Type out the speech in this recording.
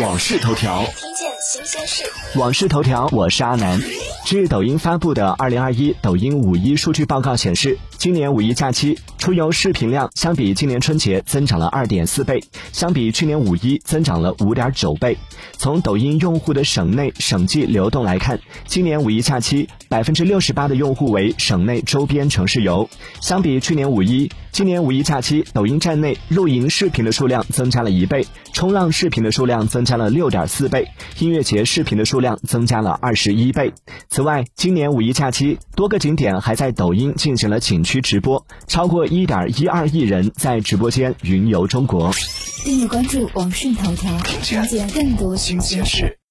往事头条，听见新鲜事。往事头条，我是阿南。据抖音发布的二零二一抖音五一数据报告显示，今年五一假期出游视频量相比今年春节增长了二点四倍，相比去年五一增长了五点九倍。从抖音用户的省内省际流动来看，今年五一假期百分之六十八的用户为省内周边城市游，相比去年五一，今年五一假期抖音站内露营视频的数量增加了一倍，冲浪视频的数量增加了六点四倍，音乐节视频的数量增加了二十一倍。此外，今年五一假期，多个景点还在抖音进行了景区直播，超过一点一二亿人在直播间云游中国。订阅关注网讯头条，了解更多新鲜事。